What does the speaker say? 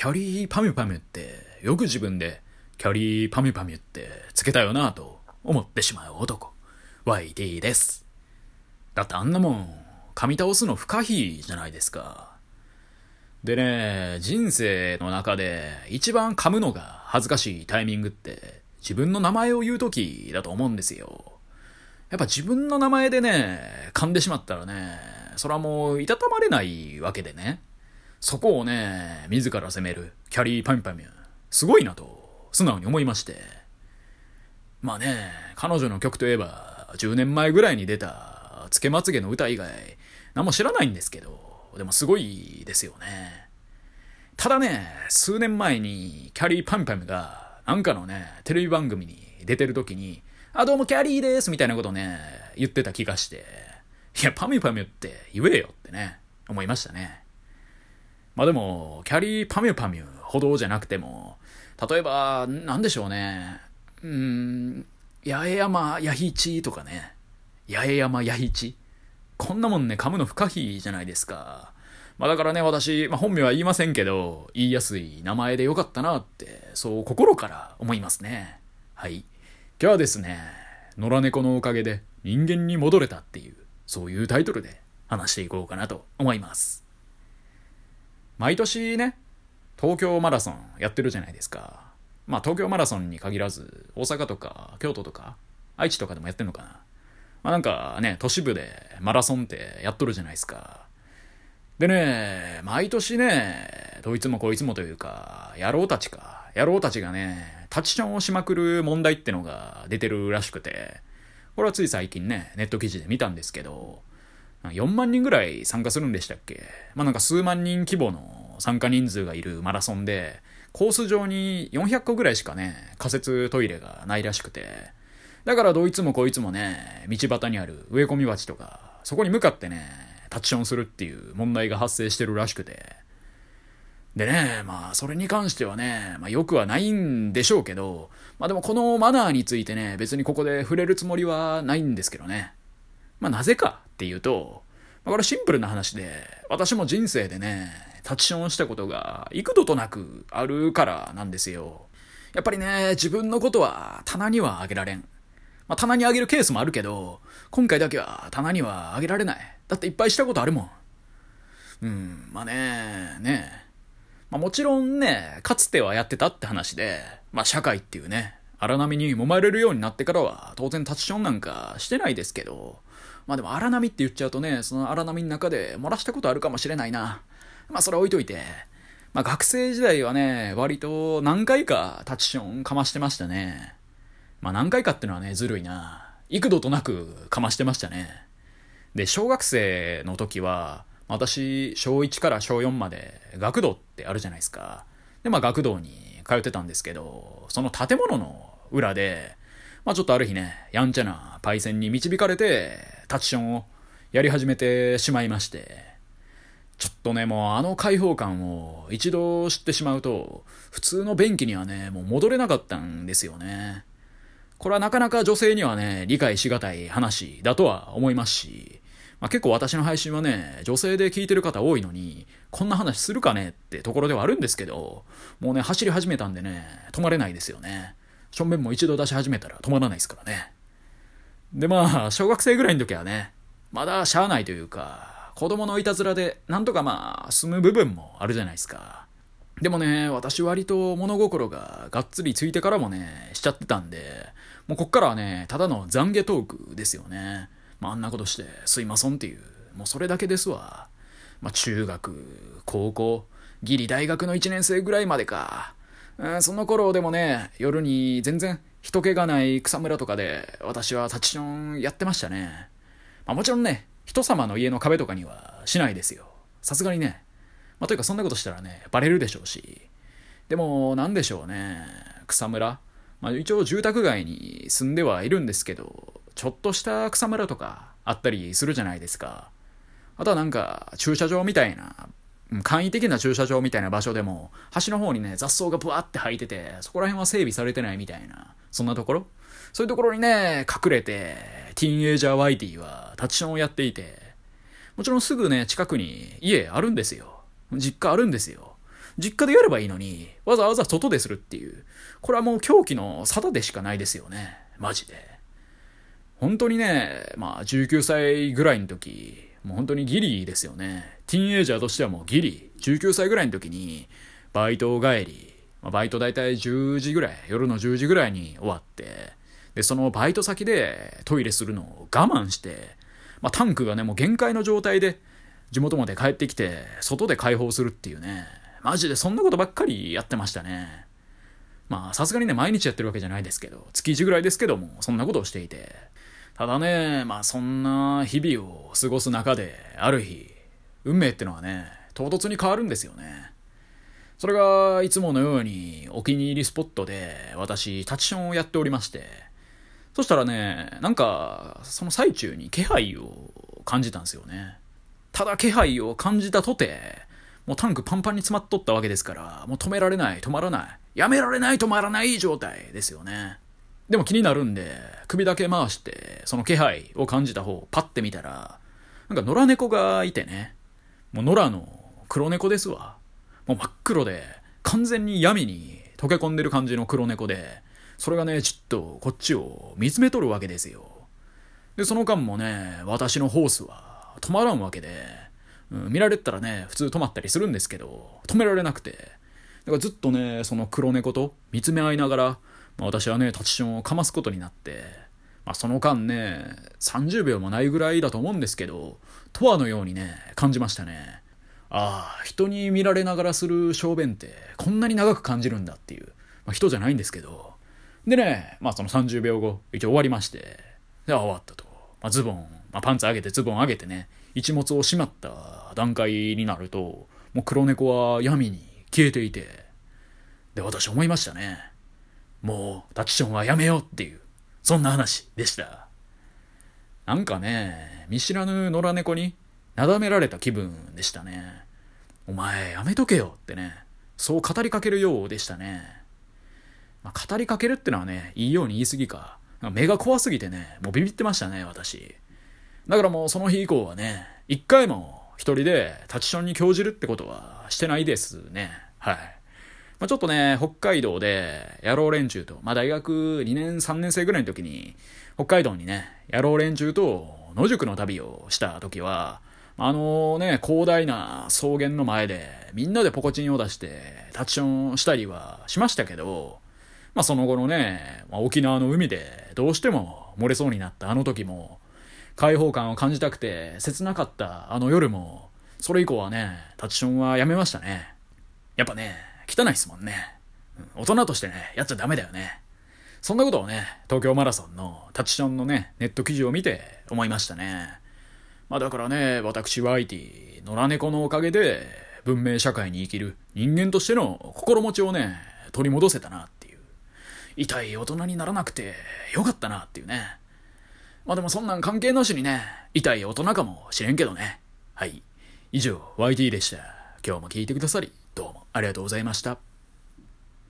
キャリーパミュパミュってよく自分でキャリーパミュパミュってつけたよなと思ってしまう男。YD です。だってあんなもん噛み倒すの不可避じゃないですか。でね人生の中で一番噛むのが恥ずかしいタイミングって自分の名前を言う時だと思うんですよ。やっぱ自分の名前でね噛んでしまったらねそれはもういたたまれないわけでね。そこをね、自ら責めるキャリーパミュパミュ、すごいなと、素直に思いまして。まあね、彼女の曲といえば、10年前ぐらいに出た、つけまつげの歌以外、何も知らないんですけど、でもすごいですよね。ただね、数年前に、キャリーパミュパミが、なんかのね、テレビ番組に出てる時に、あ、どうもキャリーですみたいなことね、言ってた気がして、いや、パミュパミュって言えよってね、思いましたね。まあでも、キャリーパミュパミュほどじゃなくても、例えば、なんでしょうね。うーん、八重山八七とかね。八重山八七。こんなもんね、噛むの不可避じゃないですか。まあだからね、私、まあ、本名は言いませんけど、言いやすい名前でよかったなって、そう心から思いますね。はい。今日はですね、野良猫のおかげで人間に戻れたっていう、そういうタイトルで話していこうかなと思います。毎年ね、東京マラソンやってるじゃないですか。まあ東京マラソンに限らず、大阪とか京都とか愛知とかでもやってんのかな。まあなんかね、都市部でマラソンってやっとるじゃないですか。でね、毎年ね、どいつもこいつもというか、野郎たちか、野郎たちがね、タッチションをしまくる問題ってのが出てるらしくて、これはつい最近ね、ネット記事で見たんですけど、4万人ぐらい参加するんでしたっけ？まあなんか数万人規模の参加人数がいるマラソンで、コース上に400個ぐらいしかね、仮設トイレがないらしくて、だからどいつもこいつもね、道端にある植え込み鉢とか、そこに向かってね、タッチションするっていう問題が発生してるらしくて。でね、まあ、それに関してはね、まあ、よくはないんでしょうけど、まあでもこのマナーについてね、別にここで触れるつもりはないんですけどね。まあなぜかっていうと、まあ、これシンプルな話で、私も人生でね、タッチションしたことが幾度となくあるからなんですよ。やっぱりね、自分のことは棚にはあげられん。まあ、棚にあげるケースもあるけど、今回だけは棚にはあげられない。だっていっぱいしたことあるもん。うん、まあね、ね。まあもちろんね、かつてはやってたって話で、まあ社会っていうね、荒波に揉まれるようになってからは当然タッチションなんかしてないですけど、まあでも荒波って言っちゃうとね、その荒波の中で漏らしたことあるかもしれないな。まあそれ置いといて。まあ学生時代はね、割と何回かタッチションかましてましたね。まあ何回かってのはね、ずるいな。幾度となくかましてましたね。で、小学生の時は、私、小1から小4まで学童ってあるじゃないですか。で、まあ学童に通ってたんですけど、その建物の裏で、まあちょっとある日ね、やんちゃなパイセンに導かれて、タッチションをやり始めてしまいまして、ちょっとね、もうあの開放感を一度知ってしまうと、普通の便器にはね、もう戻れなかったんですよね。これはなかなか女性にはね、理解しがたい話だとは思いますし、まあ、結構私の配信はね、女性で聞いてる方多いのに、こんな話するかねってところではあるんですけど、もうね、走り始めたんでね、止まれないですよね。正面も一度出し始めたら止まらないですからね。でまあ、小学生ぐらいの時はね、まだしゃあないというか、子供のいたずらでなんとかまあ、済む部分もあるじゃないですか。でもね、私割と物心ががっつりついてからもね、しちゃってたんで、もうこっからはね、ただの懺悔トークですよね。まあ、あんなことしてすいませんっていう、もうそれだけですわ。まあ、中学、高校、ギリ大学の1年生ぐらいまでか。その頃でもね、夜に全然人気がない草むらとかで私はタッチションやってましたね。まあ、もちろんね、人様の家の壁とかにはしないですよ。さすがにね。まあ、というかそんなことしたらね、バレるでしょうし。でも、なんでしょうね。草むら。まあ、一応住宅街に住んではいるんですけど、ちょっとした草むらとかあったりするじゃないですか。あとはなんか駐車場みたいな簡易的な駐車場みたいな場所でも、端の方にね、雑草がブワーって生えてて、そこら辺は整備されてないみたいな、そんなところ？そういうところにね、隠れて、ティーンエイジャーワイティはタッチションをやっていて、もちろんすぐね、近くに家あるんですよ。実家あるんですよ。実家でやればいいのに、わざわざ外でするっていう。これはもう狂気の沙汰でしかないですよね。マジで。本当にね、まあ19歳ぐらいの時、もう本当にギリですよね。ティーンエイジャーとしてはもうギリ。19歳ぐらいの時に、バイト帰り、ま、バイト大体10時ぐらい、夜の10時ぐらいに終わって、で、そのバイト先でトイレするのを我慢して、まあ、タンクがね、もう限界の状態で、地元まで帰ってきて、外で解放するっていうね、マジでそんなことばっかりやってましたね。まあ、さすがにね、毎日やってるわけじゃないですけど、月1ぐらいですけども、そんなことをしていて。ただね、まあ、そんな日々を過ごす中で、ある日、運命ってのはね、唐突に変わるんですよね。それが、いつものように、お気に入りスポットで、私、タッチションをやっておりまして、そしたらね、なんか、その最中に気配を感じたんですよね。ただ気配を感じたとて、もうタンクパンパンに詰まっとったわけですから、もう止められない、止まらない、やめられない、止まらない状態ですよね。でも気になるんで、首だけ回して、その気配を感じた方をパッて見たら、なんか野良猫がいてね、もう野良の黒猫ですわ。もう真っ黒で、完全に闇に溶け込んでる感じの黒猫で、それがね、ちょっとこっちを見つめとるわけですよ。で、その間もね、私のホースは止まらんわけで、うん、見られたらね、普通止まったりするんですけど、止められなくて、だからずっとね、その黒猫と見つめ合いながら、まあ、私はね、タチションをかますことになって、まあ、その間ね、30秒もないぐらいだと思うんですけど、とわのようにね、感じましたね。ああ、人に見られながらする小便ってこんなに長く感じるんだっていう、まあ、人じゃないんですけど、でね、まあその30秒後、一応終わりまして、で、終わったと。まあ、ズボン、まあ、パンツ上げてズボン上げてね、一物をしまった段階になると、もう黒猫は闇に消えていて、で、私思いましたね。もう、タキションはやめようっていう、そんな話でした。なんかね、見知らぬ野良猫に、なだめられた気分でしたね。お前、やめとけよってね、そう語りかけるようでしたね。まあ、語りかけるってのはね、いいように言い過ぎか。目が怖すぎてね、もうビビってましたね、私。だからもうその日以降はね、一回も一人でタチションに興じるってことはしてないですね。はい。まあ、ちょっとね、北海道で野郎連中と、まあ、大学2年3年生ぐらいの時に、北海道にね、野郎連中と野宿の旅をした時は、あのね、広大な草原の前でみんなでポコチンを出してタッチションしたりはしましたけど、まあその後のね、まあ、沖縄の海でどうしても漏れそうになったあの時も、開放感を感じたくて切なかったあの夜も、それ以降はね、タッチションはやめましたね。やっぱね、汚いっすもんね。大人としてね、やっちゃダメだよね。そんなことをね、東京マラソンのタッチションのね、ネット記事を見て思いましたね。まあだからね、私は IT、野良猫のおかげで、文明社会に生きる人間としての心持ちをね、取り戻せたなっていう痛い大人にならなくてよかったなっていうね。まあでもそんなん関係なしにね、痛い大人かもしれんけどね。はい。以上、YT でした。今日も聞いてくださり、どうもありがとうございました。